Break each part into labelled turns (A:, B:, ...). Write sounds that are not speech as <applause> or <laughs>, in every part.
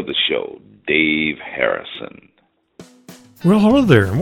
A: Of the show,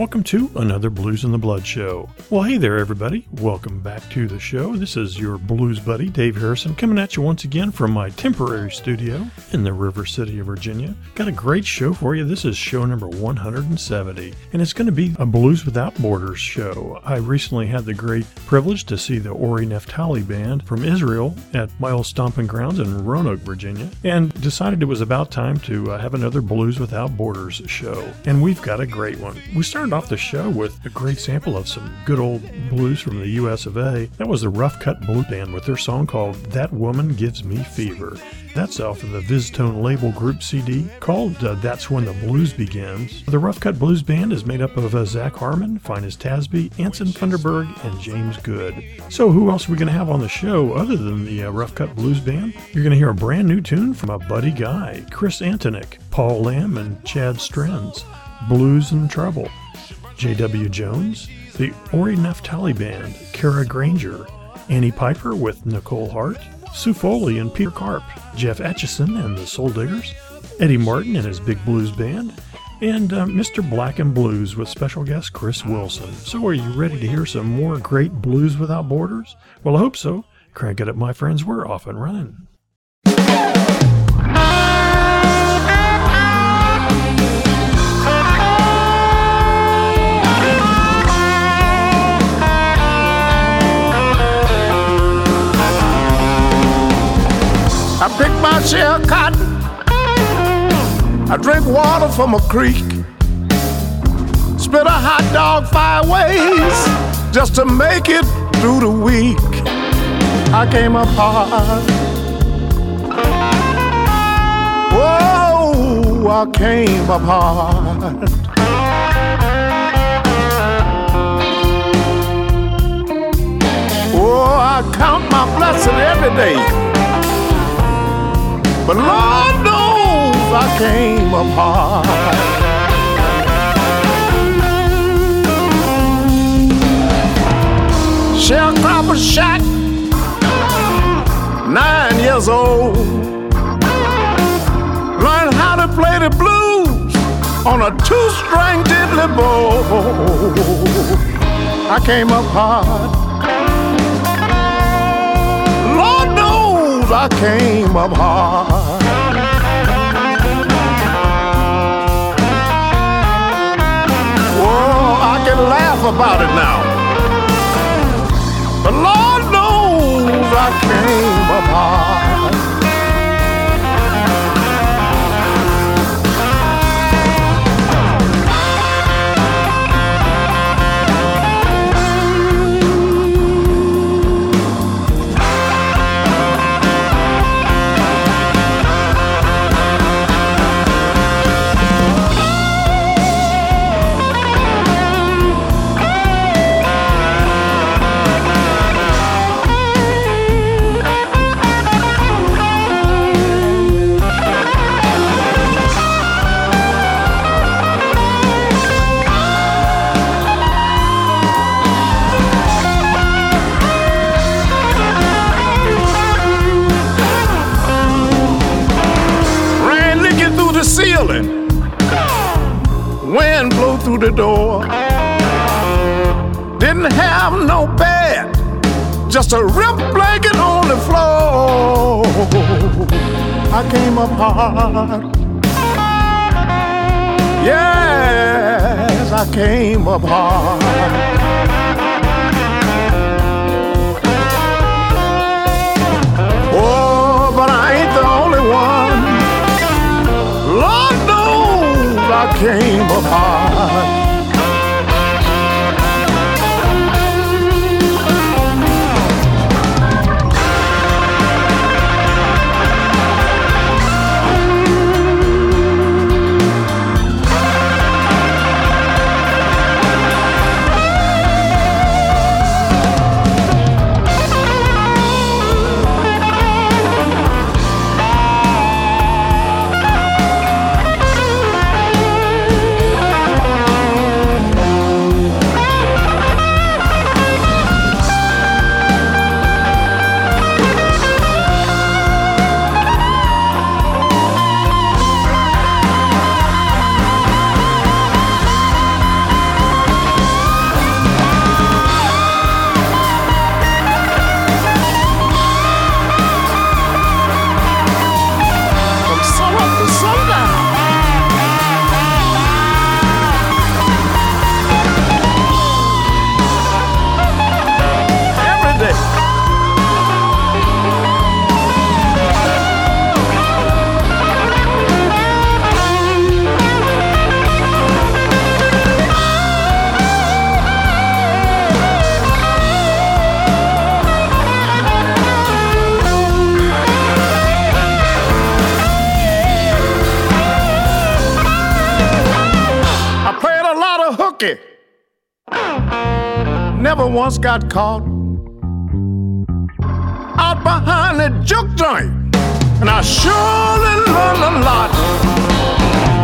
B: welcome to another Blues in the Blood show. Well, hey there, everybody. Welcome back to the show. This is your blues buddy, Dave Harrison, coming at you once again from my temporary studio in the River City of Virginia. Got a great show for you. This is show number 170, and it's going to be a Blues Without Borders show. I recently had the great privilege to see the Ori Naftaly Band from Israel at old stomping grounds in Roanoke, Virginia, and decided it was about time to uh, have another Blues Without Borders show. And we've got a great one. We started off the show with a great sample of some good old blues from the US of A. That was the Rough Cut Blue Band with their song called That Woman Gives Me Fever. That's off of the VizzTone label group CD called uh, That's When the Blues Begins. The Rough Cut Blues Band is made up of uh, Zac Harmon, Finis Tasby, Anson Funderburgh, and James Good. So, who else are we going to have on the show other than the uh, Rough Cut Blues Band? You're going to hear a brand new tune from a buddy guy, Chris Antonik, Paul Lamb, and Chad Strentz. Blues and Trouble. J.W. Jones, the Ori Naftaly Band, Kara Grainger, Annie Piper with Nicole Hart, Sue Foley and Peter Karp, Jeff Etchison and the Soul Diggers, Eddie Martin and his Big Blues Band, and uh, Mr. Black and Blues with special guest Chris Wilson. So, are you ready to hear some more great Blues Without Borders? Well, I hope so. Crank it up, my friends. We're off and running.
C: I share cotton. I drink water from a creek. Spit a hot dog five ways just to make it through the week. I came apart. Whoa, I came up hard. Oh, I count my blessing every day. But Lord knows I came up hard. Sharecropper shack, nine years old. Learned how to play the blues on a two-string diddly bow. I came up hard. Lord knows I came up hard. About it now. But Lord knows I came up door. Didn't have no bed, just a rip blanket on the floor. I came up hard. Yes, I came up hard. Oh, but I ain't the only one. Lord knows I came up hooky. Never once got caught. Out behind the juke joint. And I surely learned a lot.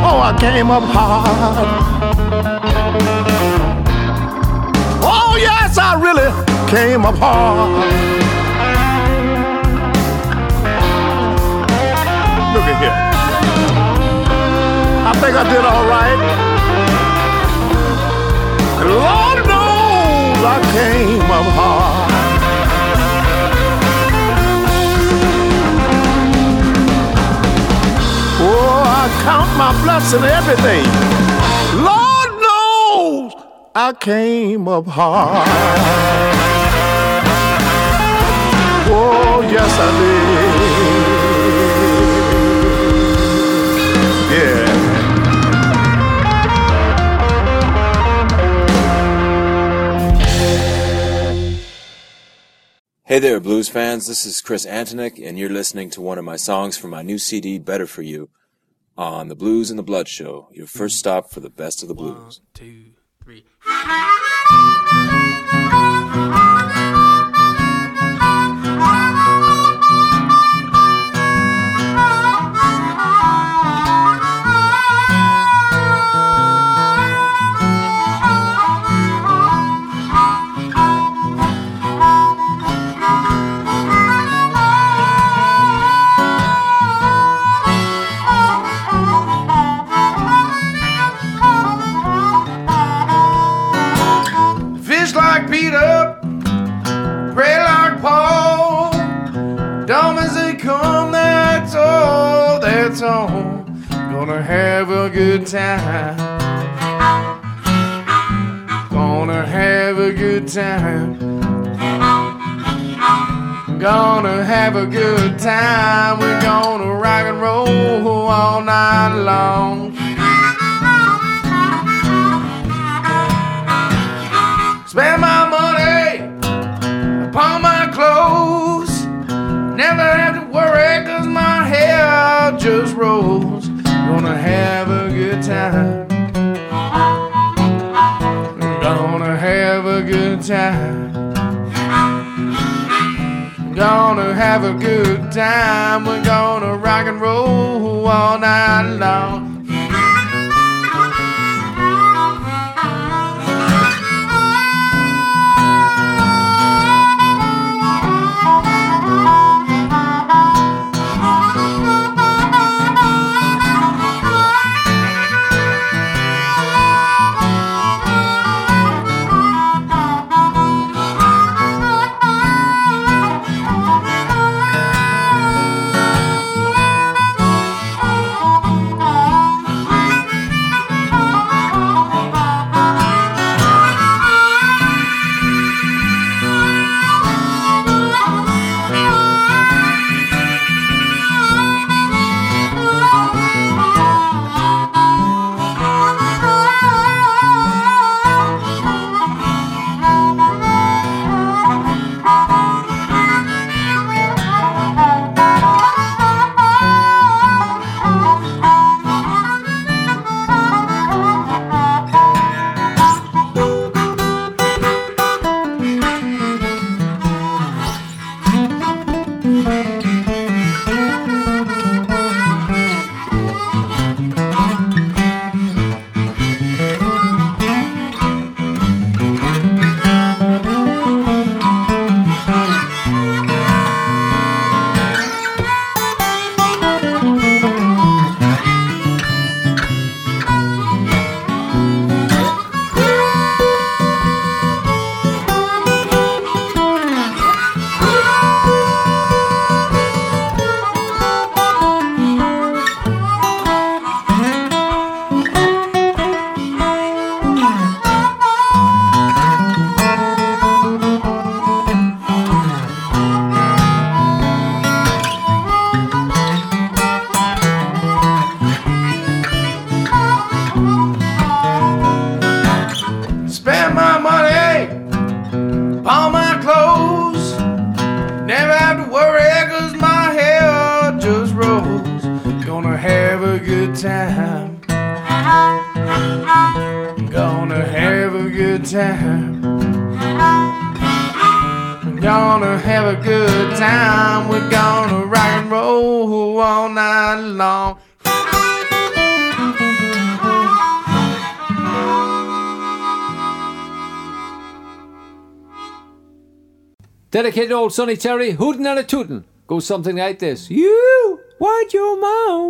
C: Oh, I came up hard. Oh, yes, I really came up hard. Look at here. I think I did all right. Lord knows I came up hard. Oh, I count my blessing every day. Lord knows I came up hard. Oh, yes I did.
D: Hey there, blues fans. This is Chris Antonik, and you're listening to one of my songs from my new CD, Better For You, on the Blues and the Blood Show, your first stop for the best of the blues.
E: two, three. <laughs>
F: that's all. Gonna have a good time. Gonna have a good time. Gonna have a good time. We're gonna rock and roll all night long. Spend my just rolls. Gonna have a good time. Gonna have a good time. Gonna have a good time. We're gonna rock and roll all night long. To
G: old Sonny Terry, hootin' and a tootin'. Goes something like this. You want your mama.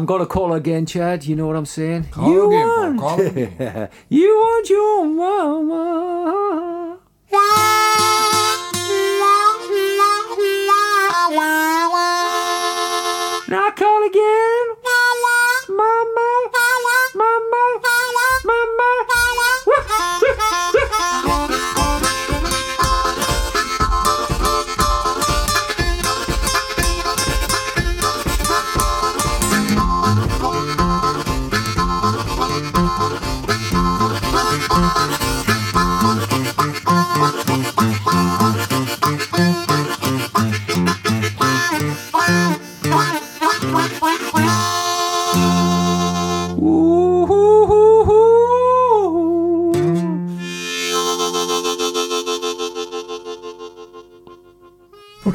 G: I'm gonna call again, Chad. You know what I'm saying?
F: Call
G: you
F: again, Paul,
G: want,
F: call again. <laughs>
G: you want your mama.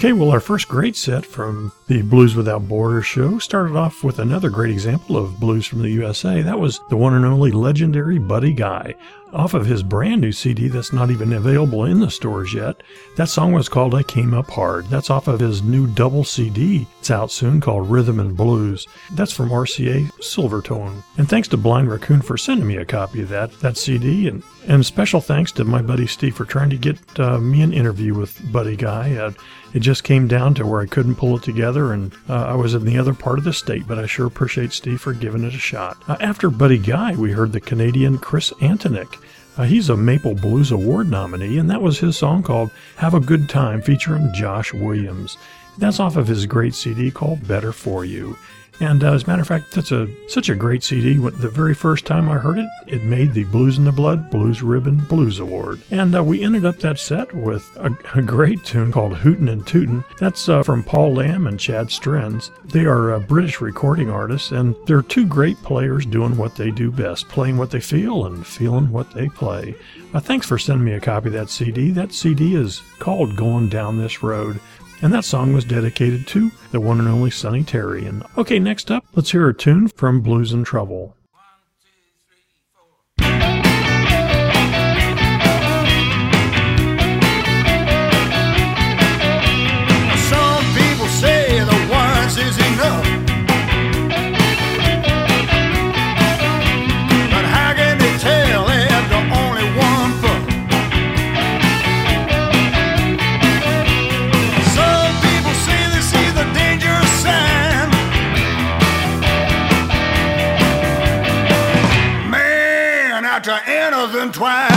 B: Okay, well, our first great set from the Blues Without Borders show started off with another great example of blues from the USA. That was the one and only legendary Buddy Guy, off of his brand new CD that's not even available in the stores yet. That song was called I Came Up Hard. That's off of his new double CD. It's out soon called Rhythm and Blues. That's from RCA Silvertone. And thanks to Blind Raccoon for sending me a copy of that, that CD. And, and special thanks to my buddy Steve for trying to get uh, me an interview with Buddy Guy. Uh, it just came down to where I couldn't pull it together, and uh, I was in the other part of the state, but I sure appreciate Steve for giving it a shot. Uh, after Buddy Guy, we heard the Canadian Chris Antonik. Uh, he's a Maple Blues Award nominee, and that was his song called Have a Good Time featuring Josh Williams. That's off of his great CD called Better For You. And uh, as a matter of fact, that's a such a great CD. The very first time I heard it, it made the Blues in the Blood Blues Ribbon Blues Award. And uh, we ended up that set with a, a great tune called Hootin' and Tootin'. That's uh, from Paul Lamb and Chad Strentz. They are uh, British recording artists, and they're two great players doing what they do best, playing what they feel and feeling what they play. Uh, thanks for sending me a copy of that CD. That CD is called Going Down This Road. And that song was dedicated to the one and only Sonny Terry. And okay, next up, let's hear a tune from Blues and Trouble.
C: Anything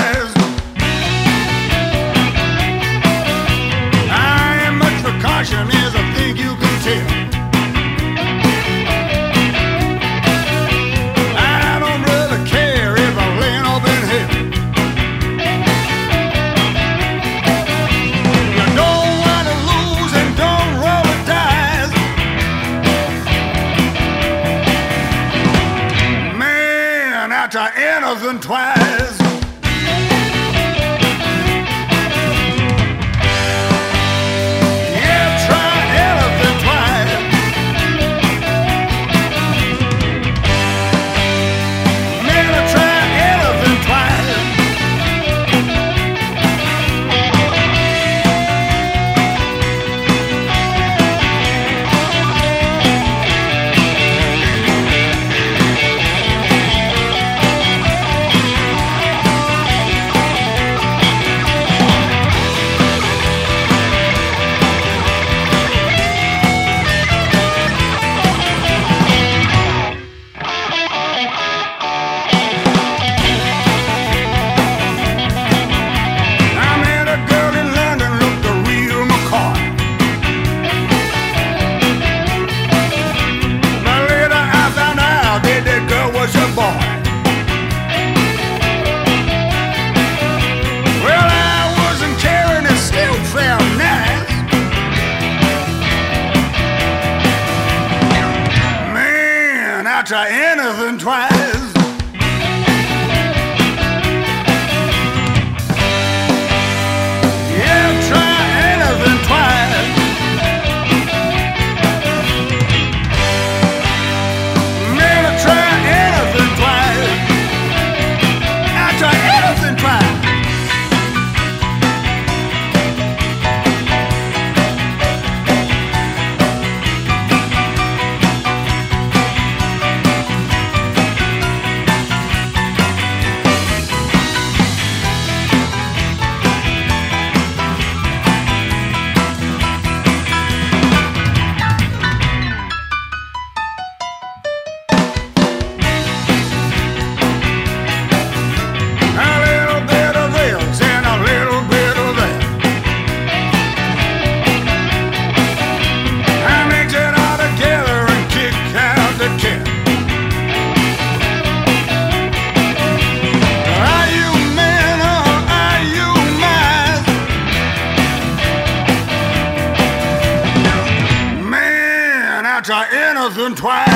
C: and
H: twang.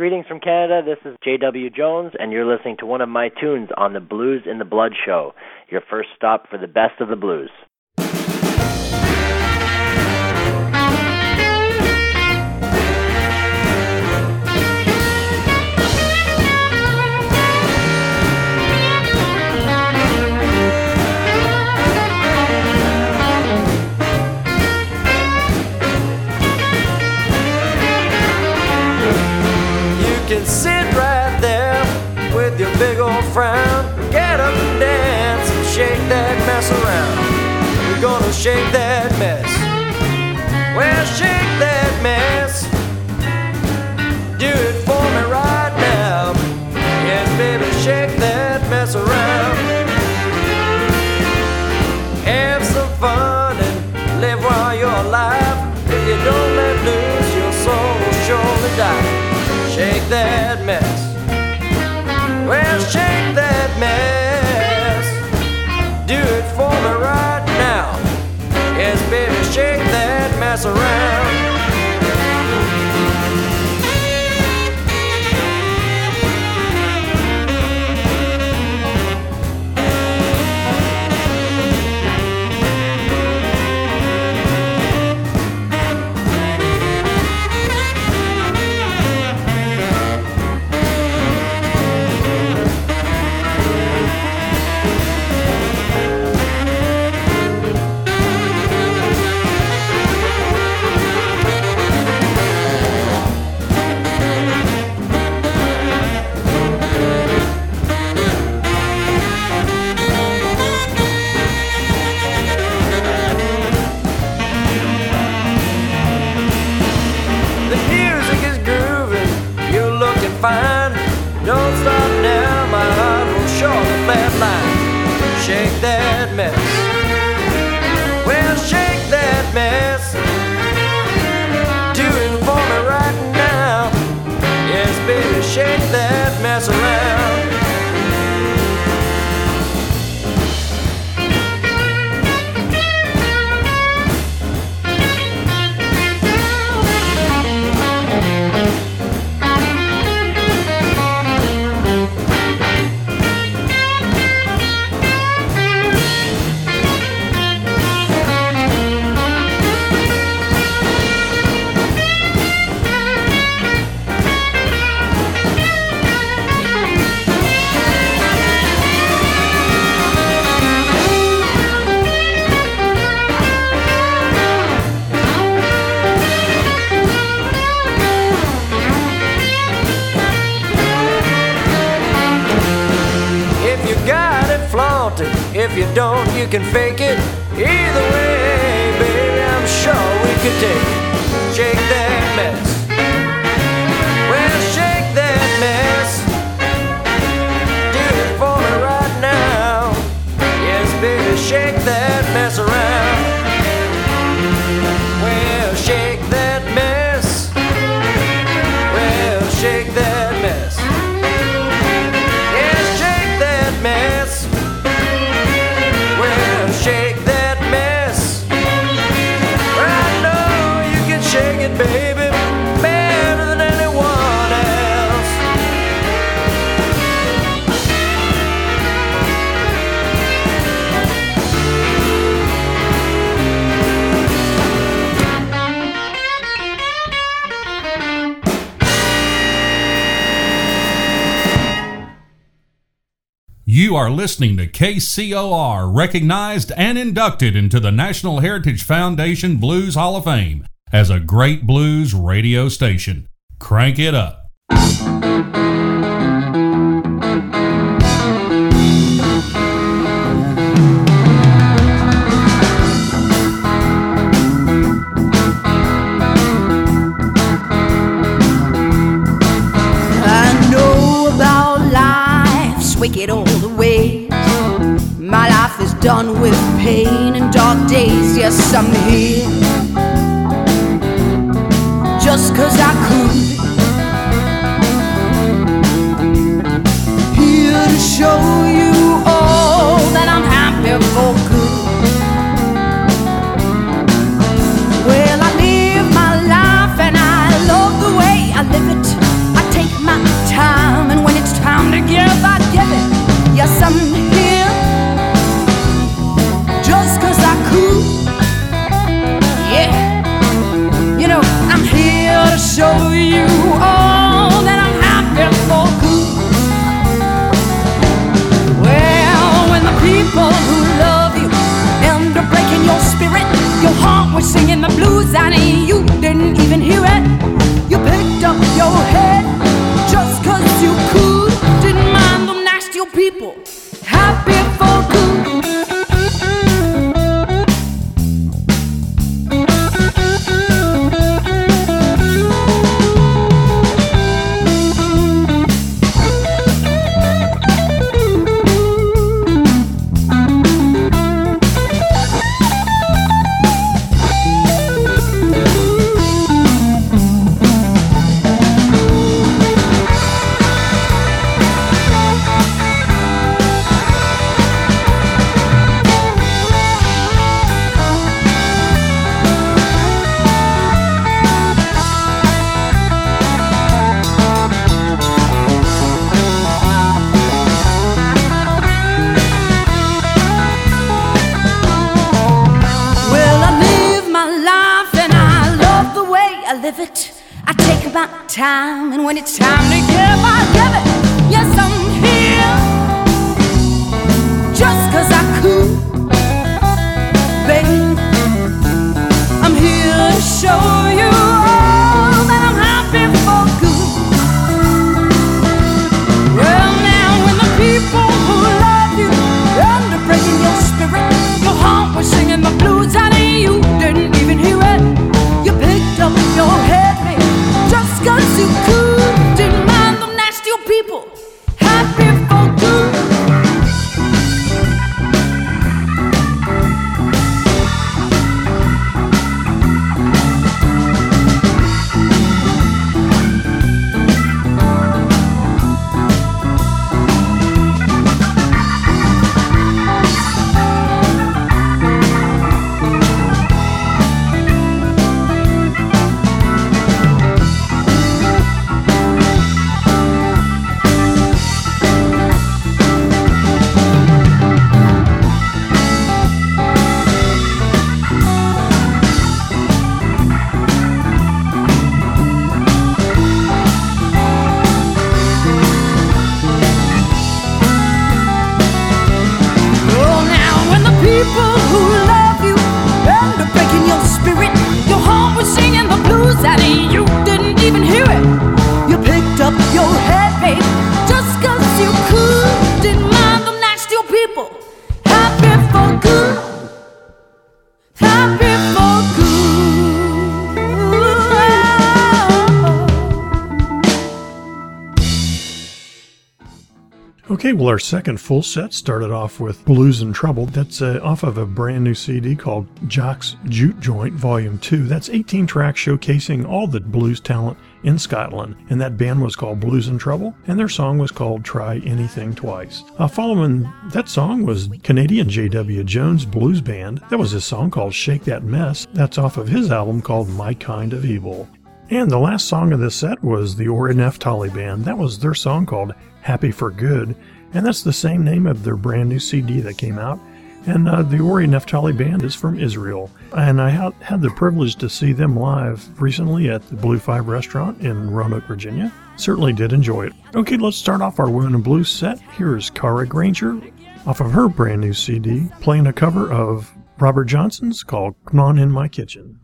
H: greetings from Canada. This is J.W. Jones, and you're listening to one of my tunes on the Blues in the Blood show, your first stop for the best of the blues.
E: can sit right there with your big old frown. Get up and dance and shake that mess around. We're gonna shake that mess. Well, shake around.
I: Nazareth. Are listening to KCOR, recognized and inducted into the National Heritage Foundation Blues Hall of Fame as a great blues radio station. Crank it up.
J: Done with pain and dark days. Yes, I'm here just cause I could. Here to show you all that I'm happy for good. Well, I live my life and I love the way I live it. I take my time, and when it's time to give, I give it. Yes, I'm here singing the blues and you didn't even hear it. You picked up your head just cause you could. Didn't mind them nasty people. My time, and when it's time to give, I give it. Yes, I'm here just cause I could. Babe, I'm here to show
B: Okay, well, our second full set started off with Blues and Trouble. That's uh, off of a brand new CD called Jock's Juke Joint Volume 2. That's 18 tracks showcasing all the blues talent in Scotland. And that band was called Blues and Trouble, and their song was called Try Anything Twice. Uh, following that song was Canadian J.W. Jones Blues Band. That was his song called Shake That Mess. That's off of his album called My Kind of Evil. And the last song of this set was the Ori Naftaly Band. That was their song called Happy for Good, and that's the same name of their brand new CD that came out. And uh, the Ori Naftaly Band is from Israel. And I ha- had the privilege to see them live recently at the Blue Five restaurant in Roanoke, Virginia. Certainly did enjoy it. Okay, let's start off our Women in Blues set. Here's Kara Grainger off of her brand new CD, playing a cover of Robert Johnson's called
K: Come On In My Kitchen.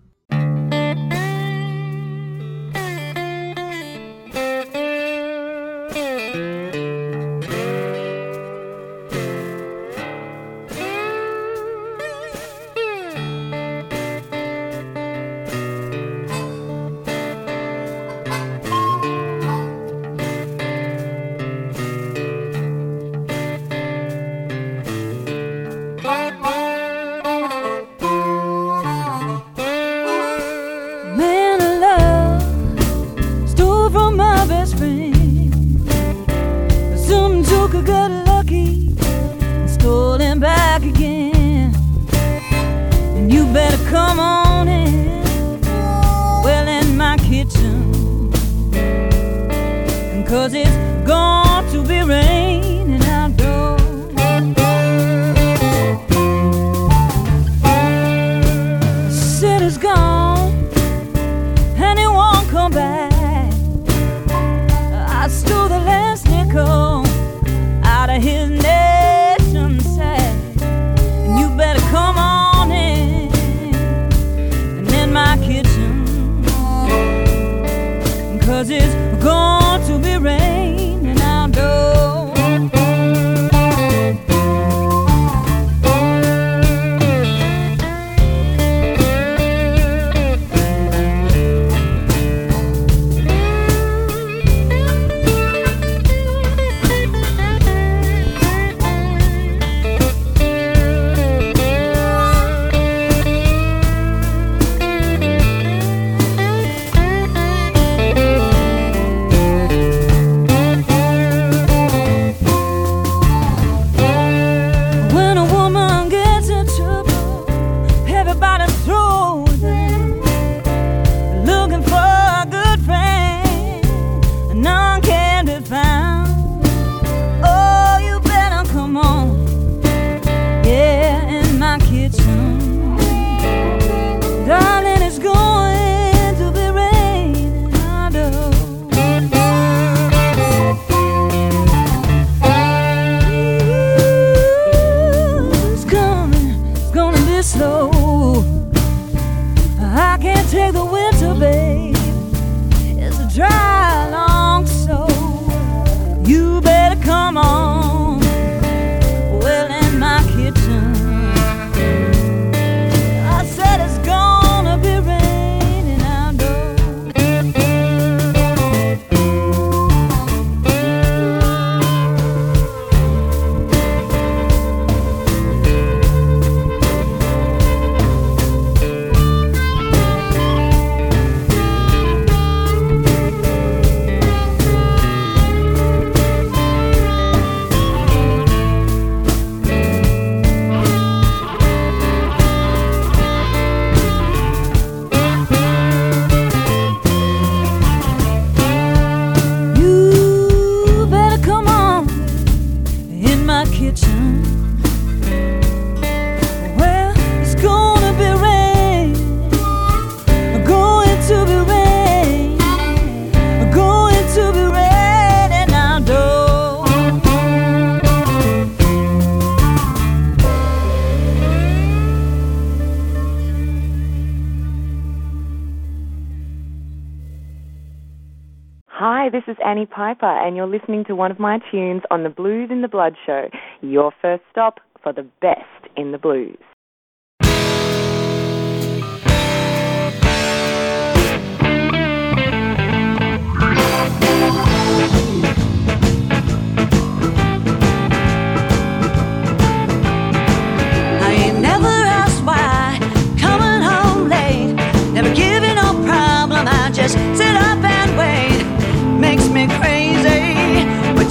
L: Annie Piper, and you're listening to one of my tunes on the Blues in the Blood show, your first stop for the best in the blues.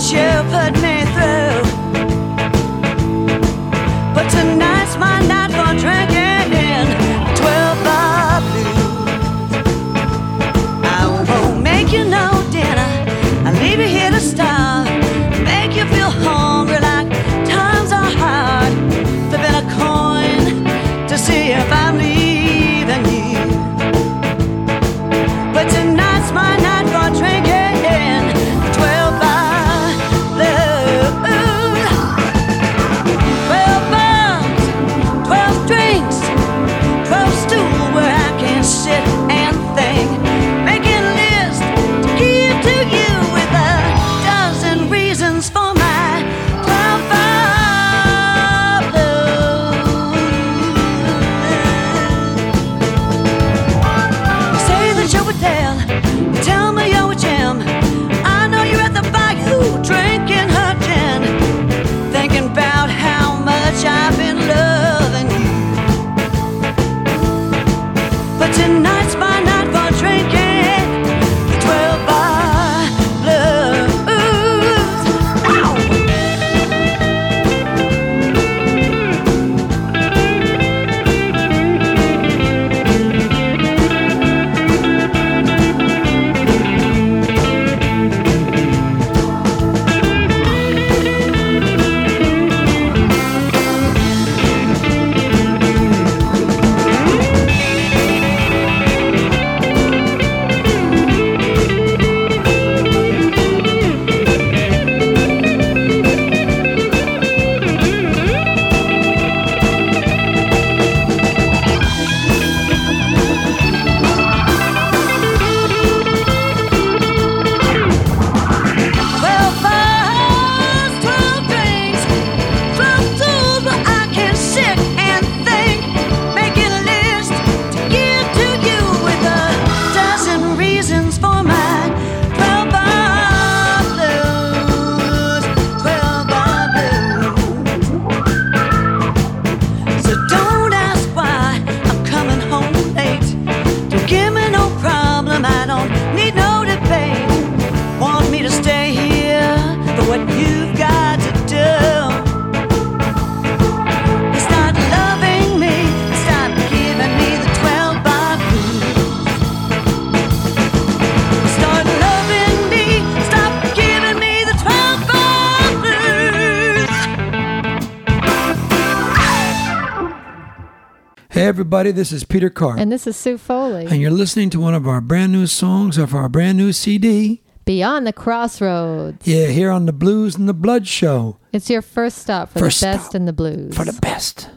M: shepherd everybody. This is Peter Karp.
N: And this is Sue Foley.
M: And you're listening to one of our brand new songs of our brand new CD.
N: Beyond the Crossroads.
M: Yeah, here on the Blues and the Blood Show.
N: It's your first stop for
M: first
N: the best in the blues.
M: For the best.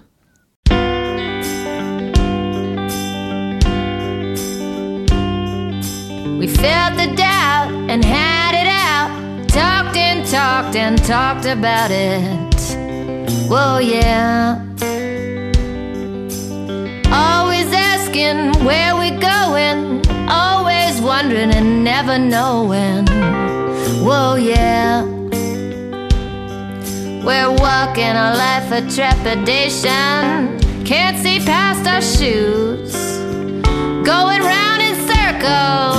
O: We felt the doubt and had it out. Talked and talked and talked about it. Whoa, yeah. Always asking where we're going, always wondering and never knowing. Whoa, yeah. We're walking a life of trepidation, can't see past our shoes, going round in circles.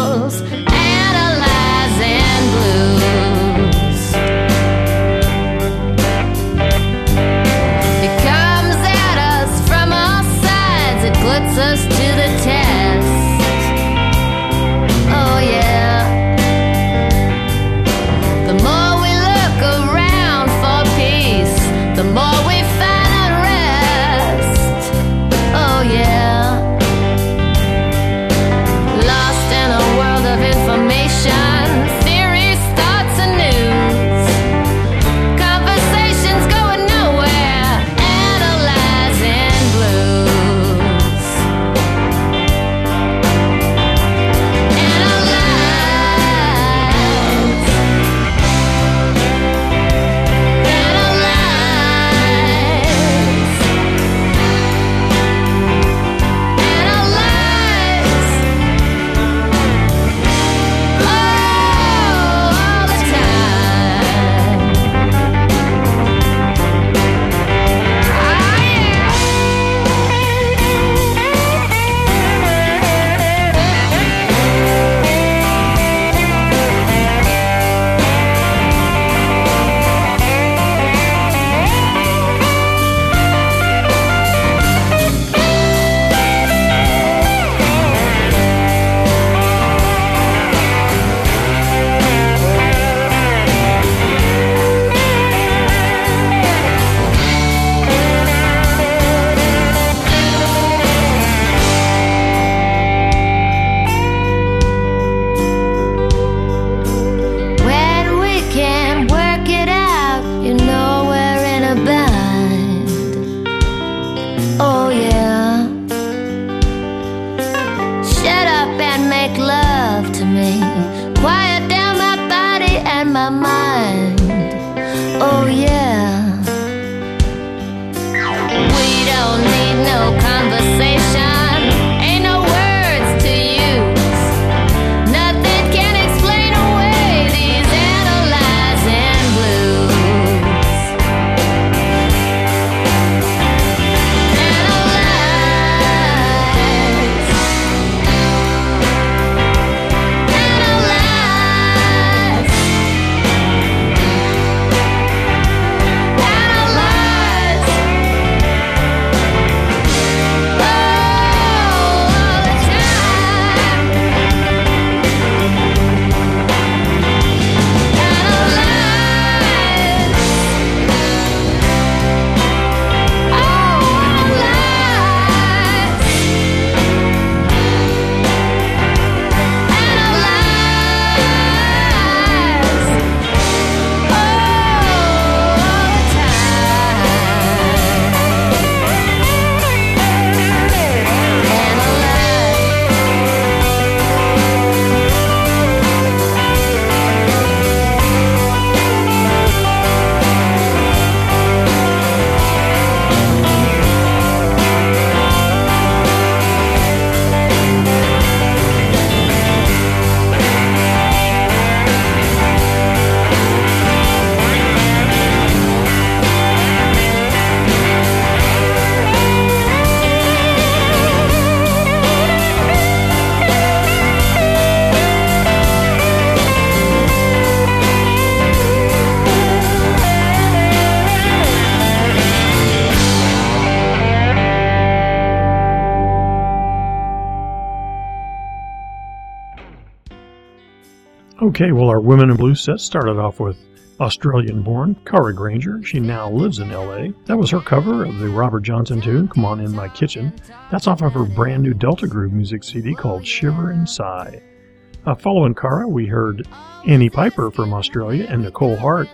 B: Okay, well, our Women in Blue set started off with Australian born Kara Grainger. She now lives in LA. That was her cover of the Robert Johnson tune, Come On In My Kitchen. That's off of her brand new Delta Groove music CD called Shiver and Sigh. Uh, following Kara, we heard Annie Piper from Australia and Nicole Hart.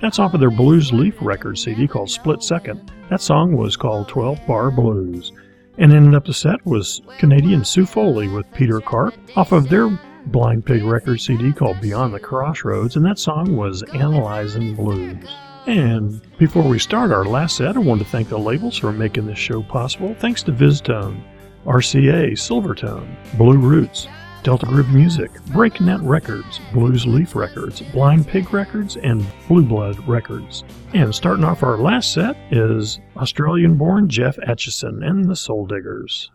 B: That's off of their Blues Leaf record CD called Split Second. That song was called 12 Bar Blues. And ended up the set was Canadian Sue Foley with Peter Karp off of their Blind Pig Records CD called Beyond the Crossroads, and that song was Analyzing Blues. And before we start our last set, I want to thank the labels for making this show possible. Thanks to VizzTone, RCA, Silvertone, Blue Roots, Delta Groove Music, Breaknet Records, Blues Leaf Records, Blind Pig Records, and Blue Blood Records. And starting off our last set is Australian born Jeff Achison and the Soul Diggers.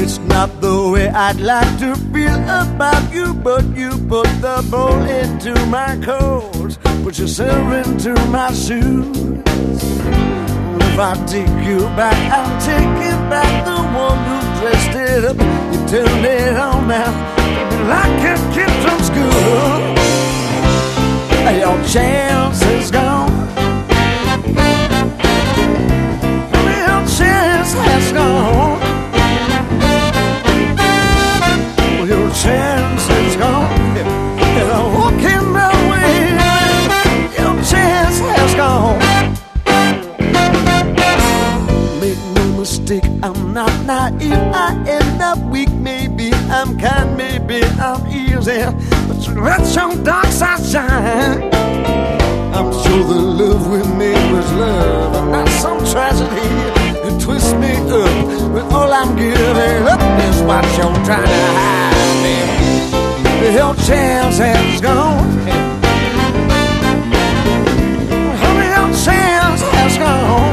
C: It's not the way I'd like to feel about you, but you put the ball into my court, put yourself into my shoes. If I take you back, I'm taking back. The one who dressed it up, you turned it on now, like a kid from school. Your chance is gone. Your chance has gone. I'm not naive. I end up weak, maybe I'm kind, maybe I'm easy. But let your dark side shine. I'm sure the love we made was love, and not some tragedy. You twist me up, but all I'm giving up is what you're trying to hide me. Your chance has gone. Honey, your chance has gone.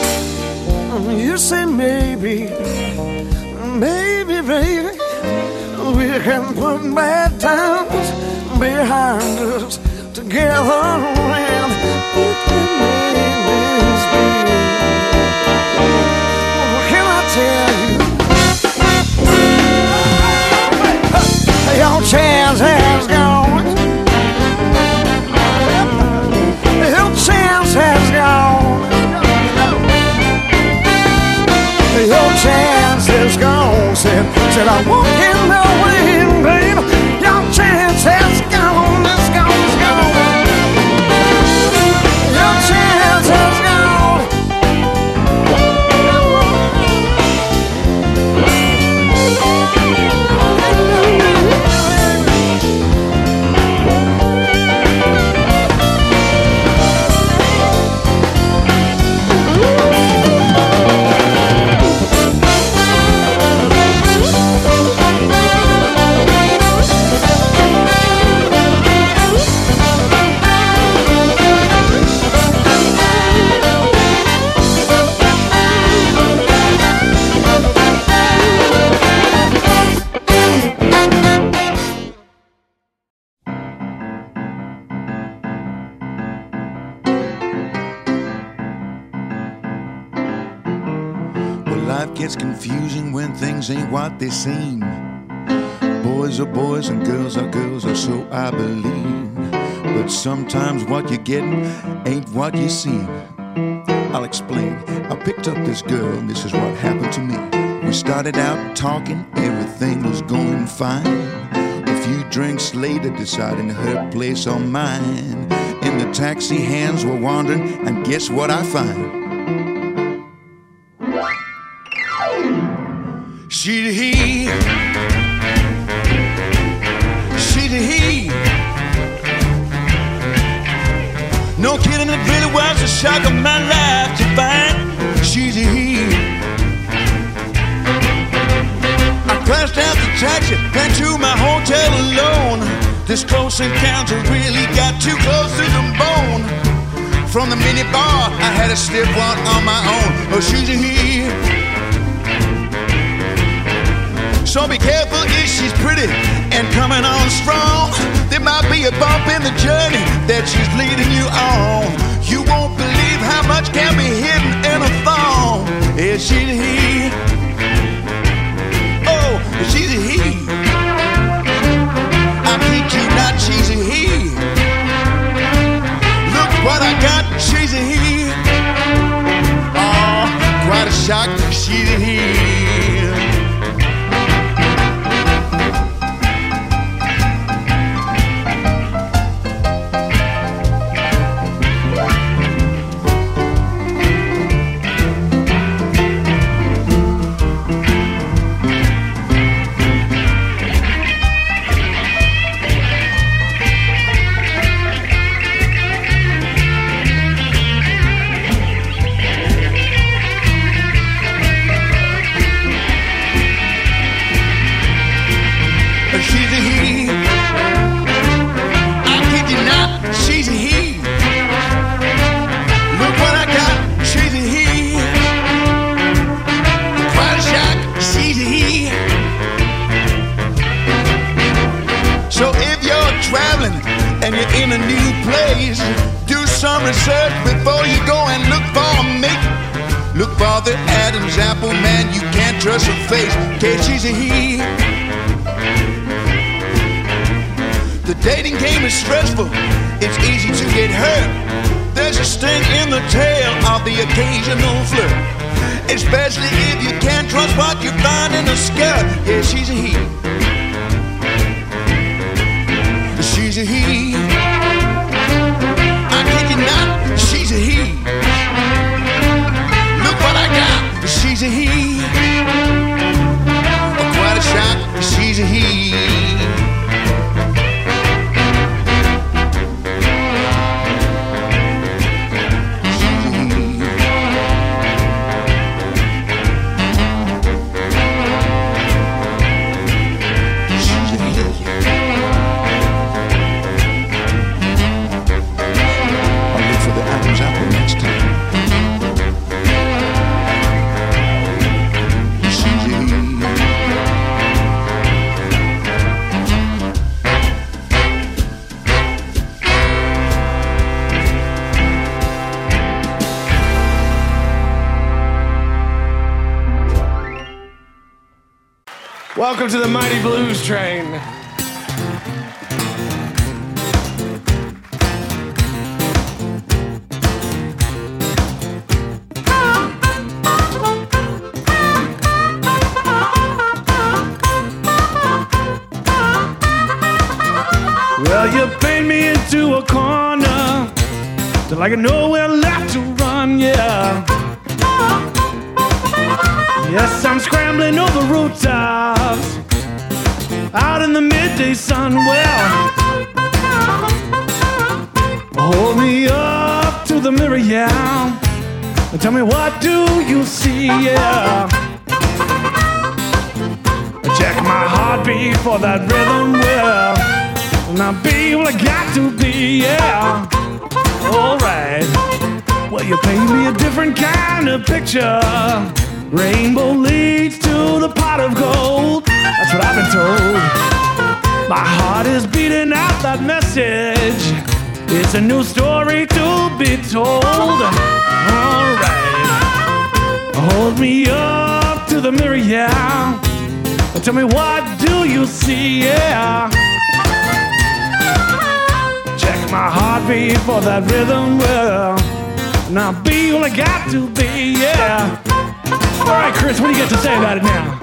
C: Mm, you say maybe, maybe, baby, we can put bad times behind us together and can make this can I tell you? Your chance has gone. Your chance is gone. Said, said I won't get
P: what you're getting ain't what you see. I'll explain. I picked up this girl, and this is what happened to me. We started out talking, everything was going fine. A few drinks later, deciding her place or mine. In the taxi, hands were wandering, and guess what I find? This close encounter really got too close to the bone. From the mini bar, I had a stiff one on my own. Oh, she's a he. So be careful if she's pretty and coming on strong. There might be a bump in the journey that she's leading you on. You won't believe how much can be hidden in a thong. Is she the she's a he. Look what I got, she's a he. Oh, quite a shock, she's a he. And you're in a new place, do some research before you go and look for a mate. Look for the Adam's apple, man, you can't trust her face. Cause she's a he. The dating game is stressful, it's easy to get hurt. There's a sting in the tail of the occasional flirt. Especially if you can't trust what you find in a skirt. Yeah, she's a he.
F: To the Mighty Blues Train. Well, you paint me into a corner like nowhere left in the midday sun. Well, hold me up to the mirror, yeah. And tell me what do you see, yeah. Check my heartbeat for that rhythm, well. And I'll be what I got to be, yeah. Alright. Well, you paint me a different kind of picture. Rainbow leads to the pot of gold. That's what I've been told. My heart is beating out that message. It's a new story to be told. Alright. Hold me up to the mirror, yeah. Tell me what do you see, yeah. Check my heartbeat for that rhythm, well. I'll be what I got to be, yeah. All right, Chris, what do you got to say about it now?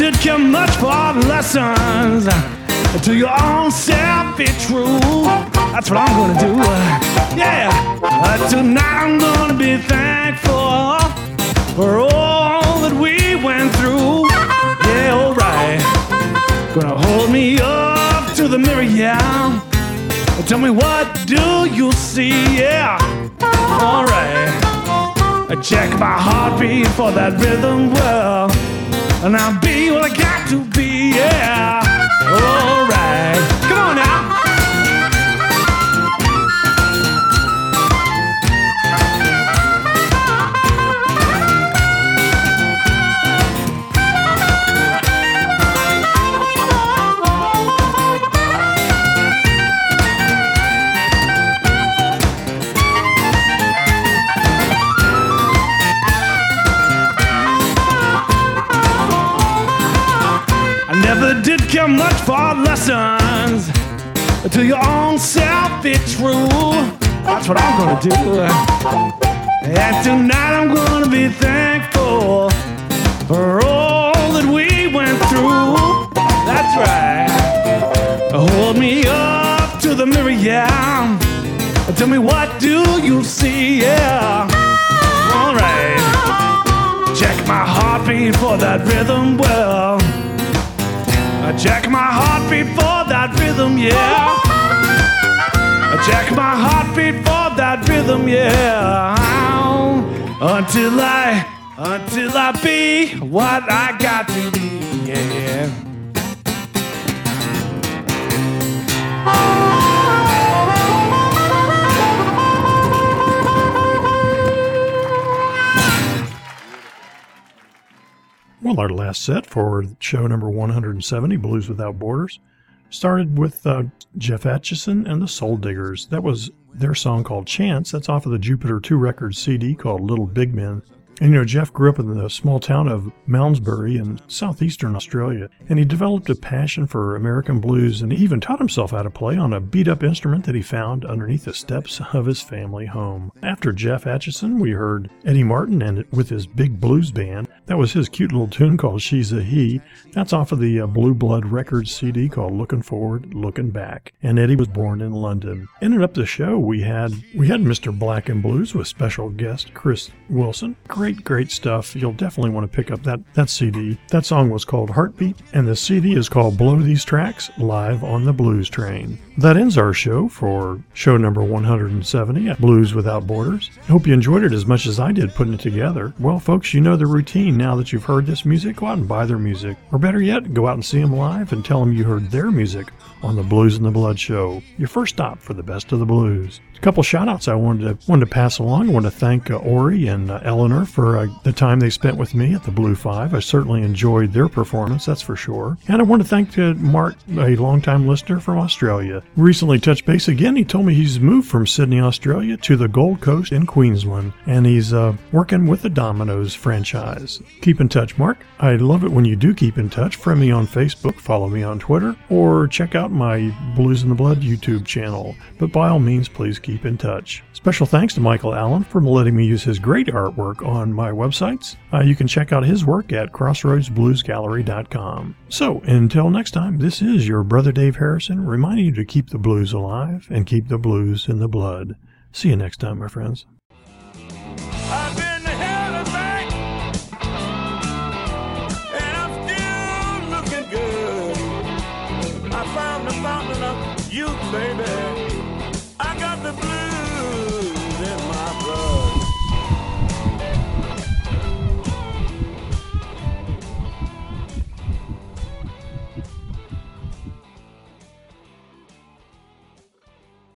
F: Did care much for lessons until your own self be true. That's what I'm gonna do. Yeah, tonight I'm gonna be thankful for all that we went through. Yeah, alright. Gonna hold me up to the mirror, yeah. Tell me what do you see, yeah. Alright. Check my heartbeat for that rhythm well. And I'll be what I got to be, yeah. Alright. Come on now. Until your own self be true. That's what I'm gonna do. And tonight I'm gonna be thankful for all that we went through. That's right. Hold me up to the mirror, yeah. Tell me what do you see, yeah. Alright. Check my heartbeat for that rhythm, well. Check my heartbeat for that rhythm, yeah. I check my heartbeat for that rhythm, yeah. Until I, until I be what I got to be, yeah.
B: Well, our last set for show number 170, Blues Without Borders, started with uh, Jeff Achison and the Soul Diggers. That was their song called Chance. That's off of the Jupiter 2 Records CD called Little Big Men. And you know, Jeff grew up in the small town of Malmesbury in southeastern Australia, and he developed a passion for American blues and even taught himself how to play on a beat up instrument that he found underneath the steps of his family home. After Jeff Achison, we heard Eddie Martin and with his big blues band. That was his cute little tune called She's a He. That's off of the uh, Blue Blood Records CD called Looking Forward, Looking Back. And Eddie was born in London. Ended up the show, we had we had Mr. Black and Blues with special guest Chris Wilson. Great Great, great stuff. You'll definitely want to pick up that, that CD. That song was called Heartbeat, and the CD is called Blow These Tracks Live on the Blues Train. That ends our show for show number 170 at Blues Without Borders. I hope you enjoyed it as much as I did putting it together. Well, folks, you know the routine now that you've heard this music. Go out and buy their music. Or better yet, go out and see them live and tell them you heard their music on the Blues and the Blood show. Your first stop for the best of the blues. A couple shout outs I wanted to, wanted to pass along. I want to thank uh, Ori and uh, Eleanor for uh, the time they spent with me at the Blue Five. I certainly enjoyed their performance, that's for sure. And I want to thank uh, Mark, a longtime listener from Australia. Recently touched base again. He told me he's moved from Sydney, Australia to the Gold Coast in Queensland, and he's uh, working with the Domino's franchise. Keep in touch, Mark. I love it when you do keep in touch. Friend me on Facebook, follow me on Twitter, or check out my Blues in the Blood YouTube channel. But by all means, please keep in touch. Special thanks to Michael Allen for letting me use his great artwork on my websites. Uh, you can check out his work at crossroadsbluesgallery.com. So, until next time, this is your brother Dave Harrison reminding you to keep the blues alive and keep the blues in the blood. See you next time, my friends.